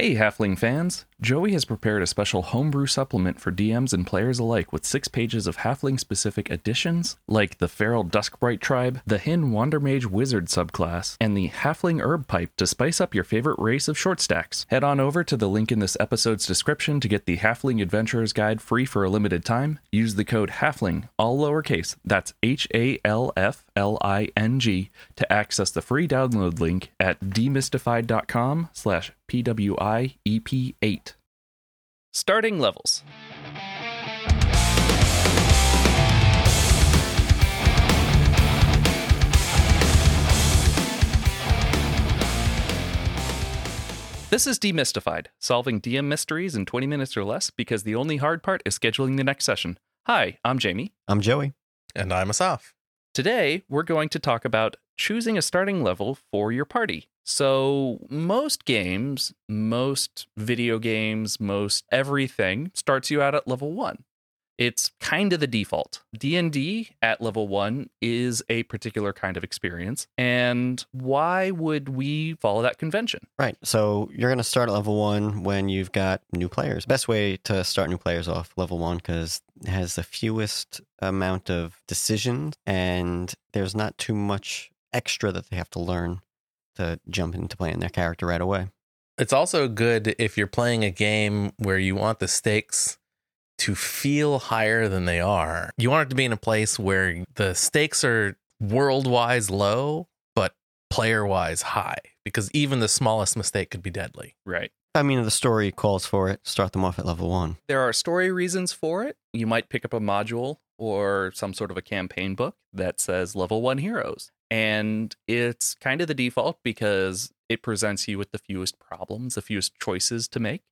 Hey, Halfling fans! Joey has prepared a special homebrew supplement for DMs and players alike with six pages of Halfling specific additions, like the Feral Duskbright tribe, the Hin Wandermage Wizard subclass, and the Halfling Herb Pipe to spice up your favorite race of short stacks. Head on over to the link in this episode's description to get the Halfling Adventurer's Guide free for a limited time. Use the code HALFLING, all lowercase, that's H A L F L I N G, to access the free download link at dmystified.com slash PWIEP8. Starting levels. This is DMystified, solving DM mysteries in 20 minutes or less because the only hard part is scheduling the next session. Hi, I'm Jamie. I'm Joey. And I'm Asaf. Today, we're going to talk about choosing a starting level for your party. So, most games, most video games, most everything starts you out at level 1. It's kind of the default. D&D at level 1 is a particular kind of experience, and why would we follow that convention? Right. So you're going to start at level one when you've got new players. Best way to start new players off level one because it has the fewest amount of decisions and there's not too much extra that they have to learn to jump into playing their character right away. It's also good if you're playing a game where you want the stakes to feel higher than they are. You want it to be in a place where the stakes are world wise low, but player wise high, because even the smallest mistake could be deadly. Right. I mean, the story calls for it. Start them off at level one. There are story reasons for it. You might pick up a module or some sort of a campaign book that says level one heroes. And it's kind of the default because it presents you with the fewest problems, the fewest choices to make,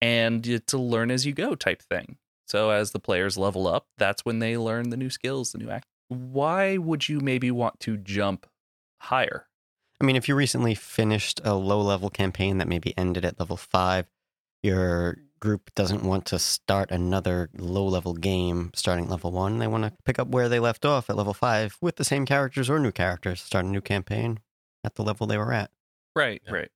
and it's a learn as you go type thing. So as the players level up, that's when they learn the new skills, the new act. Why would you maybe want to jump higher? I mean, if you recently finished a low level campaign that maybe ended at level five, your group doesn't want to start another low level game starting level one. They want to pick up where they left off at level five with the same characters or new characters, start a new campaign at the level they were at. Right, Yeah. right.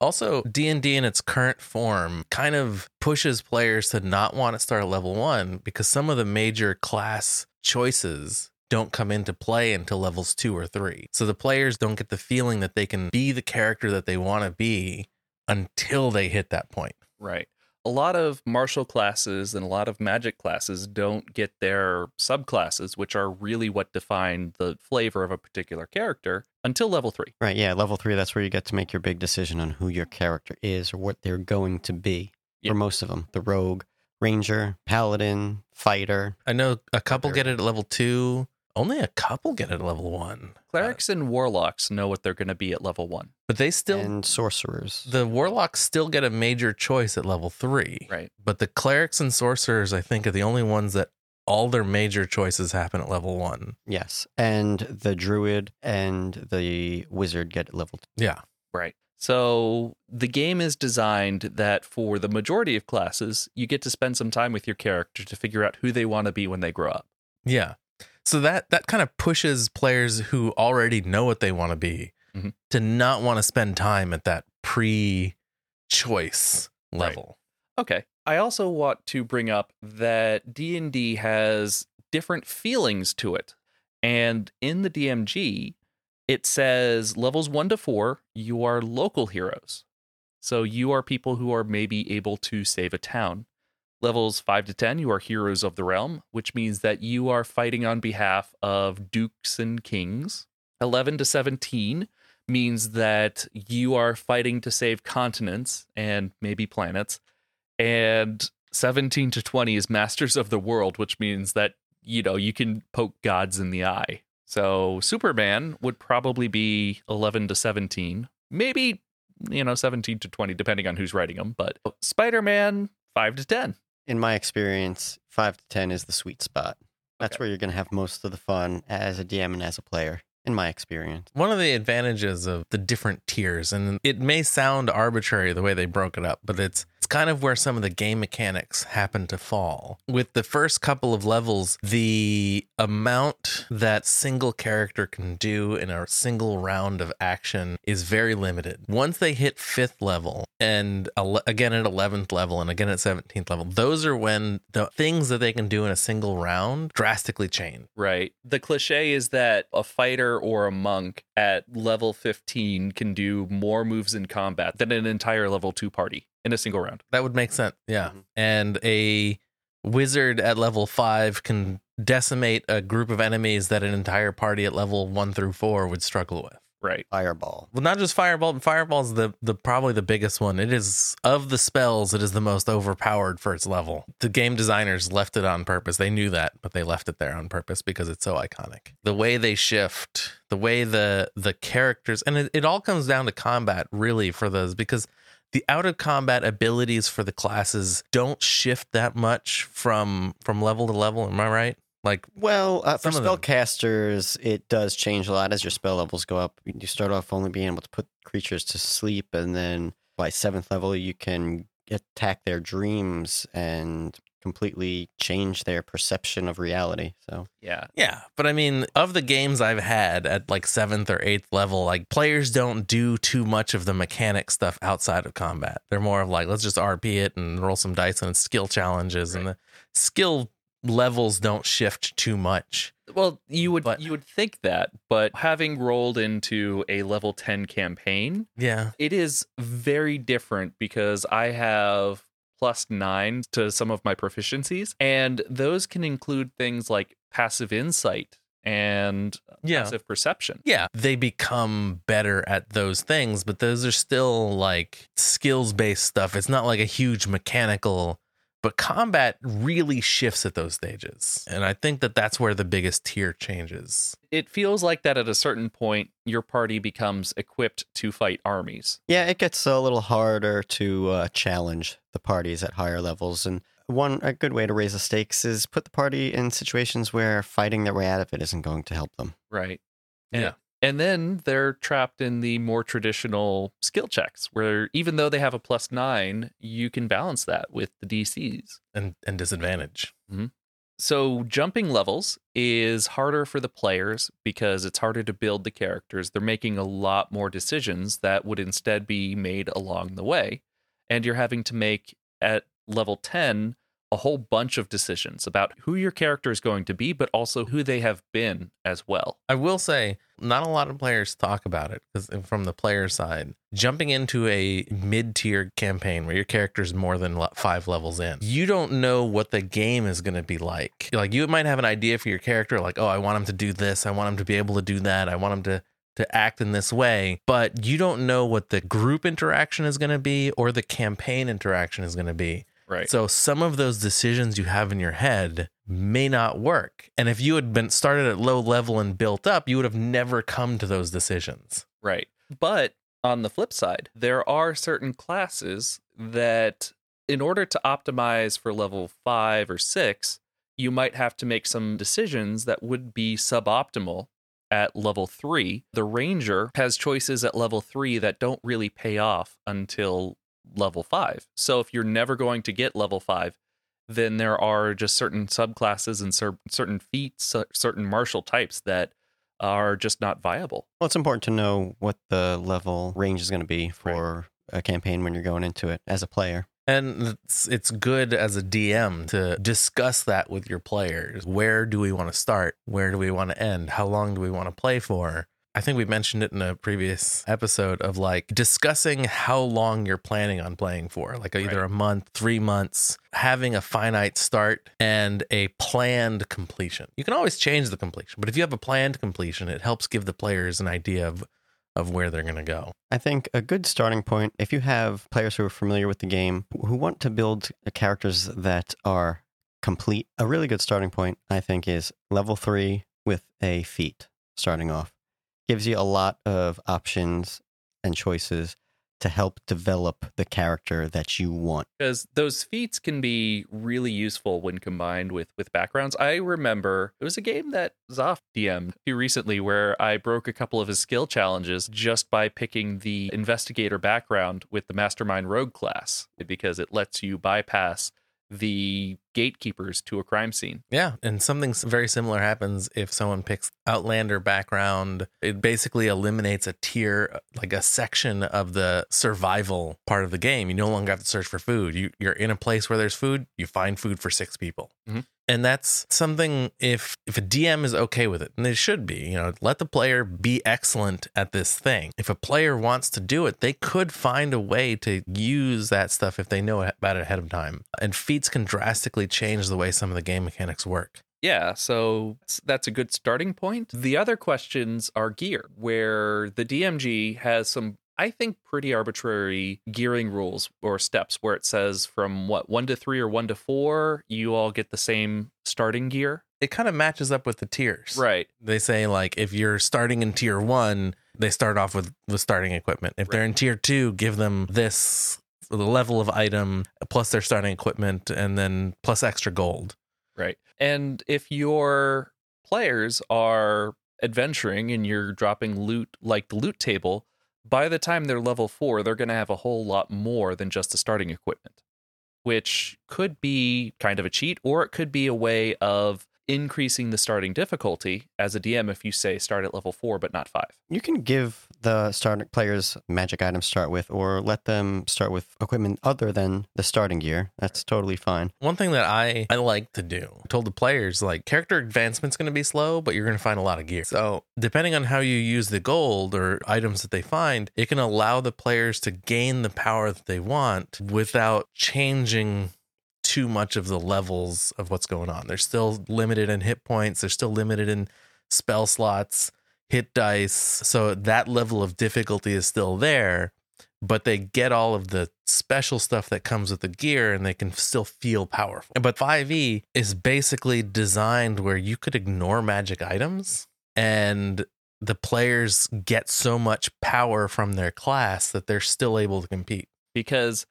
Also, D&D in its current form kind of pushes players to not want to start at level 1 because some of the major class choices don't come into play until levels 2 or 3. So the players don't get the feeling that they can be the character that they want to be until they hit that point. Right. A lot of martial classes and a lot of magic classes don't get their subclasses, which are really what define the flavor of a particular character, until level three. Right. Yeah. Level three, that's where you get to make your big decision on who your character is or what they're going to be Yep. for most of them the rogue, ranger, paladin, fighter. I know a couple get it at level 2, only a couple get it at level 1. Clerics and warlocks know what they're going to be at level one. But they still and sorcerers. the warlocks still get a major choice at level 3. Right. But the clerics and sorcerers, I think, are the only ones that all their major choices happen at level one. yes. And the druid and the wizard get level two. Yeah. Right. So the game is designed that for the majority of classes, you get to spend some time with your character to figure out who they want to be when they grow up. Yeah. So that that kind of pushes players who already know what they want to be Mhm. to not want to spend time at that pre-choice level. Okay. I also want to bring up that D&D has different feelings to it. And in the DMG, it says levels 1 to 4, you are local heroes. So you are people who are maybe able to save a town. Levels 5 to 10, you are heroes of the realm, which means that you are fighting on behalf of dukes and kings. 11 to 17 means that you are fighting to save continents and maybe planets. And 17 to 20 is masters of the world which means that you know you can poke gods in the eye. So superman would probably be 11 to 17 maybe you know 17 to 20 depending on who's writing them but spider-man 5 to 10 In my experience, five to 10 is the sweet spot. That's Okay. where you're going to have most of the fun as a DM and as a player, in my experience. One of the advantages of the different tiers, and it may sound arbitrary the way they broke it up, but it's it's kind of where some of the game mechanics happen to fall. With the first couple of levels, the amount that single character can do in a single round of action is very limited. Once they hit fifth level, and again at 11th level, and again at 17th level, those are when the things that they can do in a single round drastically change. Right. The cliche is that a fighter or a monk at level 15 can do more moves in combat than an entire level 2 party in a single round. That would make sense. Yeah. Mhm. And a wizard at level five can decimate a group of enemies that an entire party at level one through four would struggle with. Right. Fireball. Well, not just fireball, but fireball's the the probably the biggest one. It is of the spells, it is the most overpowered for its level. The game designers left it on purpose. They knew that, but they left it there on purpose because it's so iconic. The way they shift, the way the the characters, and it, it all comes down to combat really for those because the out of combat abilities for the classes don't shift that much from from level to level. Am I right? Like Well, uh, for Some of them. spellcasters, it does change a lot as your spell levels go up. You start off only being able to put creatures to sleep, and then by seventh level, you can attack their dreams and completely change their perception of reality. So, Yeah. Yeah, but I mean, of the games I've had at like seventh or eighth level, like players don't do too much of the mechanic stuff outside of combat. They're more of like, let's just RP it and roll some dice and skill challenges, and the skill levels don't shift too much. Well, you would But- you would think that, but having rolled into a level 10 campaign, Yeah, it is very different because I have plus 9 to some of my proficiencies and those can include things like passive insight and uh, yeah. passive perception. Yeah, they become better at those things, but those are still like skills based stuff. It's not like a huge mechanical, but combat really shifts at those stages. And I think that that's where the biggest tier changes. It feels like that at a certain point your party becomes equipped to fight armies. yeah, it gets a little harder to uh, challenge the parties at higher levels. And one a good way to raise the stakes is put the party in situations where fighting their way out of it isn't going to help them. Right. Yeah. And then they're trapped in the more traditional skill checks where even though they have a plus nine, you can balance that with the DCs. And and disadvantage. Mm-hmm. So jumping levels is harder for the players because it's harder to build the characters. They're making a lot more decisions that would instead be made along the way. And you're having to make at level 10 a whole bunch of decisions about who your character is going to be, but also who they have been as well. I will say, not a lot of players talk about it because from the player side, jumping into a mid tier campaign where your character is more than five levels in, you don't know what the game is going to be like. Like, you might have an idea for your character, like, oh, I want him to do this, I want him to be able to do that, I want him to. To act in this way, but you don't know what the group interaction is going to be or the campaign interaction is going to be. Right. So some of those decisions you have in your head may not work. And if you had been started at low level and built up, you would have never come to those decisions. Right. But on the flip side, there are certain classes that, in order to optimize for level five or six, you might have to make some decisions that would be suboptimal at level three. The Ranger has choices at level three that don't really pay off until level five. So if you're never going to get level five, then there are just certain subclasses and cer- certain feats, certain martial types that are just not viable. Well, it's important to know what the level range is going to be for a campaign when you're going into it as a player. And it's, it's good as a DM to discuss that with your players. Where do we want to start? Where do we want to end? How long do we want to play for? I think we mentioned it in a previous episode of like discussing how long you're planning on playing for, like either Right. a month, three months, having a finite start and a planned completion. You can always change the completion, but if you have a planned completion, it helps give the players an idea of, of where they're going to go. I think a good starting point, if you have players who are familiar with the game, who want to build characters that are complete, a really good starting point, I think, is level three with a feat starting off. Gives you a lot of options and choices to help develop the character that you want. because those feats can be really useful when combined with with backgrounds. I remember it was a game that Zoff DM'd few recently where I broke a couple of his skill challenges just by picking the investigator background with the mastermind rogue class because it lets you bypass the gatekeepers to a crime scene. Yeah, and something very similar happens if someone picks Outlander background. It basically eliminates a tier, like a section of the survival part of the game. You no longer have to search for food. You you're in a place where there's food. You find food for six people. Mhm. And that's something if if a DM is okay with it, and they should be, you know, let the player be excellent at this thing. If a player wants to do it, they could find a way to use that stuff if they know about it ahead of time. And feats can drastically change the way some of the game mechanics work. Yeah, so that's a good starting point. The other questions are gear, where the DMG has some, I think, pretty arbitrary gearing rules or steps where it says from what, one to three or one to four, you all get the same starting gear. It kind of matches up with the tiers. Right. They say like if you're starting in tier one, they start off with with starting equipment. If they're in tier two, give them this the level of item plus their starting equipment and then plus extra gold. Right. And if your players are adventuring and you're dropping loot like the loot table, by the time they're level four, they're going to have a whole lot more than just the starting equipment, which could be kind of a cheat, or it could be a way of increasing the starting difficulty as a DM if you say start at level four but not five. You can give the starting players magic items to start with, or let them start with equipment other than the starting gear. That's totally fine. One thing that I I like to do, I told the players like character advancement's going to be slow, but you're going to find a lot of gear. So, depending on how you use the gold or items that they find, it can allow the players to gain the power that they want without changing too much of the levels of what's going on. They're still limited in hit points, they're still limited in spell slots, hit dice. So that level of difficulty is still there, but they get all of the special stuff that comes with the gear and they can still feel powerful. But 5e is basically designed where you could ignore magic items and the players get so much power from their class that they're still able to compete. because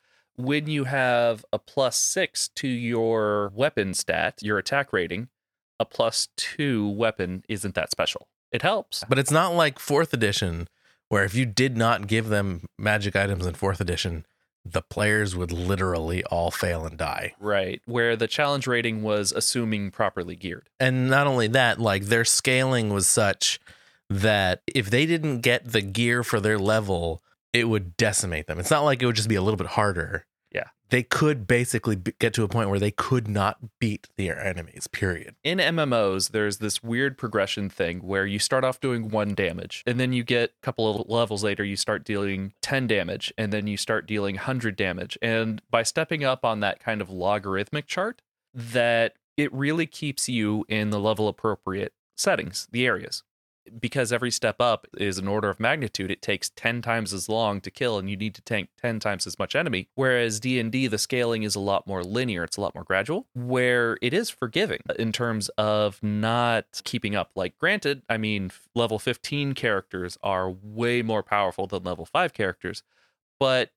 when you have a plus six to your weapon stat, your attack rating, a plus two weapon isn't that special. It helps. But it's not like fourth edition, where if you did not give them magic items in fourth edition, the players would literally all fail and die. Right. Where the challenge rating was assuming properly geared. And not only that, like their scaling was such that if they didn't get the gear for their level, it would decimate them. It's not like it would just be a little bit harder. They could basically get to a point where they could not beat their enemies, period. In MMOs, there's this weird progression thing where you start off doing one damage, and then you get a couple of levels later, you start dealing 10 damage, and then you start dealing 100 damage. And by stepping up on that kind of logarithmic chart, that it really keeps you in the level appropriate settings, the areas. Because every step up is an order of magnitude, it takes 10 times as long to kill and you need to tank 10 times as much enemy. Whereas D&D the scaling is a lot more linear, it's a lot more gradual, where it is forgiving in terms of not keeping up. Like granted, I mean level 15 characters are way more powerful than level 5 characters, but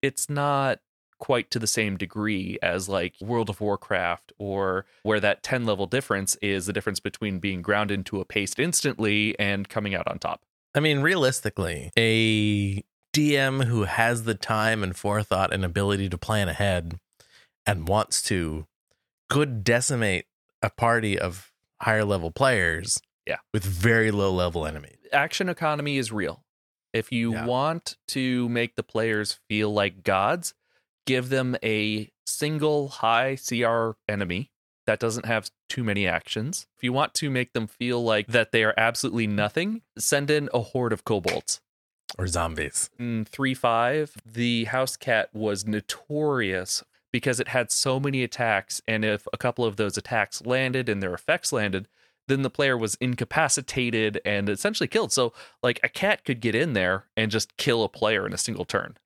it's not quite to the same degree as like World of Warcraft or where that 10 level difference is the difference between being ground into a paste instantly and coming out on top. I mean, realistically, a DM who has the time and forethought and ability to plan ahead and wants to could decimate a party of higher level players Yeah. with very low level enemies. Action economy is real. If you Yeah. want to make the players feel like gods, give them a single high CR enemy that doesn't have too many actions. If you want to make them feel like that they are absolutely nothing, send in a horde of kobolds. or zombies. in 3 5, the house cat was notorious because it had so many attacks. And if a couple of those attacks landed and their effects landed, then the player was incapacitated and essentially killed. So, like, a cat could get in there and just kill a player in a single turn.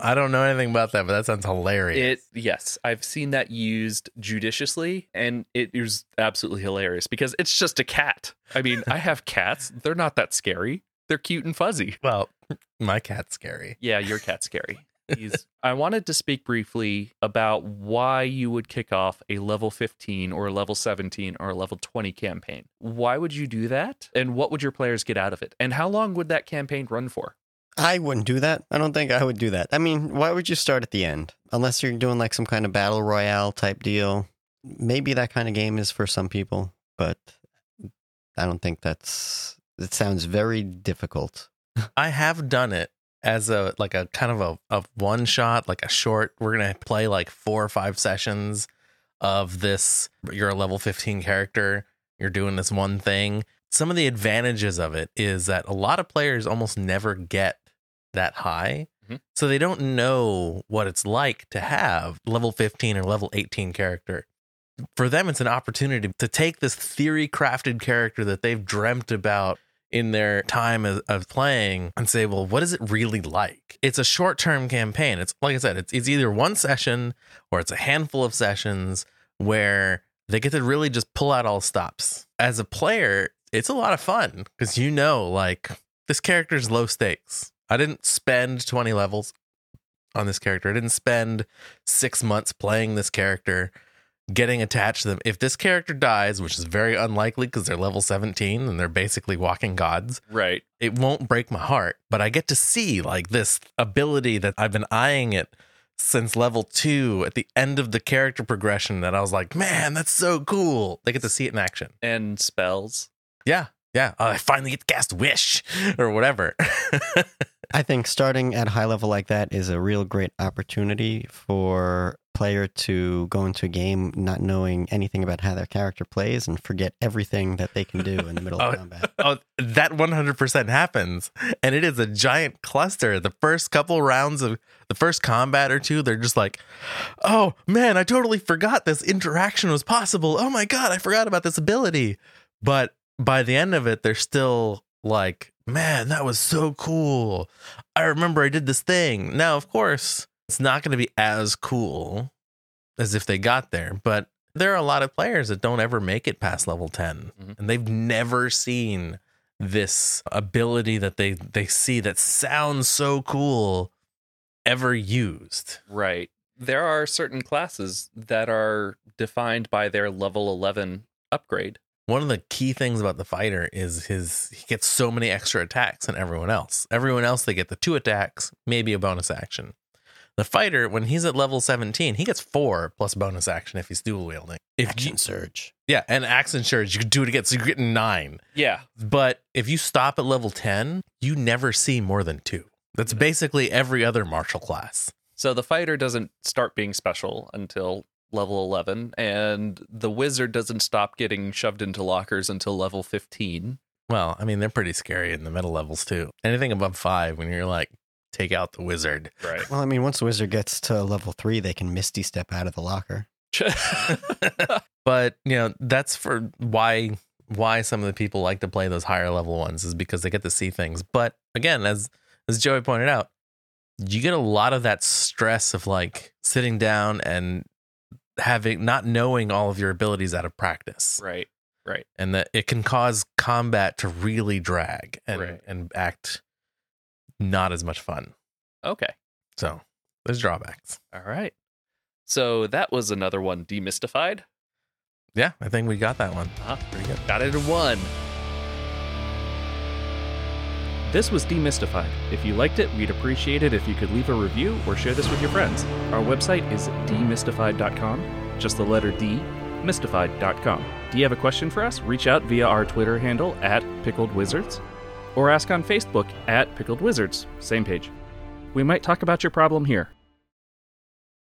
I don't know anything about that, but that sounds hilarious. It, yes, I've seen that used judiciously, and it is absolutely hilarious because it's just a cat. I mean, I have cats, they're not that scary, they're cute and fuzzy. well, My cat's scary. Yeah, your cat's scary. He's, I wanted to speak briefly about why you would kick off a level 15 or a level 17 or a level 20 campaign. Why would you do that? And what would your players get out of it? And how long would that campaign run for? I wouldn't do that. I don't think I would do that. I mean, why would you start at the end? Unless you're doing like some kind of battle royale type deal. Maybe that kind of game is for some people, but I don't think that's. It sounds very difficult. I have done it as a like a kind of a, a one shot, like a short. We're gonna play like four or five sessions of this. You're a level 15 character. You're doing this one thing. Some of the advantages of it is that a lot of players almost never get that high. Mhm. So they don't know what it's like to have level 15 or level 18 character. For them, it's an opportunity to take this theory crafted character that they've dreamt about in their time of, of playing and say, well, what is it really like? It's a short term campaign. It's like I said, it's, it's either one session or it's a handful of sessions where they get to really just pull out all stops. As a player, it's a lot of fun because you know, like, this character's low stakes. I didn't spend 20 levels on this character. I didn't spend six months playing this character, getting attached to them. If this character dies, which is very unlikely because they're level 17 and they're basically walking gods, Right. it won't break my heart. But I get to see like this ability that I've been eyeing it since level two at the end of the character progression that I was like, man, that's so cool. They get to see it in action. And spells. Yeah. Yeah. Uh, I finally get to cast Wish or whatever. I think starting at a high level like that is a real great opportunity for player to go into a game not knowing anything about how their character plays and forget everything that they can do in the middle of Oh. combat. oh, that 100% happens. And it is a giant cluster. The first couple rounds of the first combat or two, they're just like, oh man, I totally forgot this interaction was possible. Oh my God, I forgot about this ability. But by the end of it, they're still like, man, that was so cool. I remember I did this thing. Now, of course, it's not going to be as cool as if they got there, but there are a lot of players that don't ever make it past level 10 Mhm. and they've never seen this ability that they they see that sounds so cool ever used. Right. There are certain classes that are defined by their level 11 upgrade. One of the key things about the fighter is his he gets so many extra attacks than everyone else. Everyone else they get the two attacks, maybe a bonus action. The fighter, when he's at level 17, he gets four plus bonus action if he's dual wielding. If Action you, surge. yeah, and action surge, you can do it again. So you're getting nine. Yeah. But if you stop at level 10, you never see more than two. That's mm-hmm. basically every other martial class. So the fighter doesn't start being special until level 11, and the wizard doesn't stop getting shoved into lockers until level 15. Well, I mean, they're pretty scary in the middle levels too. Anything above five, when you're like, take out the wizard. Right. Well, I mean, once the wizard gets to level three, they can misty step out of the locker. But you know, that's for why why some of the people like to play those higher level ones is because they get to see things. But again, as as Joey pointed out, you get a lot of that stress of like sitting down and having not knowing all of your abilities out of practice. right. Right. and that it can cause combat to really drag and Right. and act not as much fun. Okay. So there's drawbacks. All right. So that was another one demystified. Yeah, I think we got that one. Uh-huh. Pretty good. Got it in one. This was DMystified. If you liked it, we'd appreciate it if you could leave a review or share this with your friends. Our website is dmystified.com, just the letter D, mystified.com. Do you have a question for us? Reach out via our Twitter handle at Pickled Wizards or ask on Facebook at Pickled Wizards, same page. We might talk about your problem here.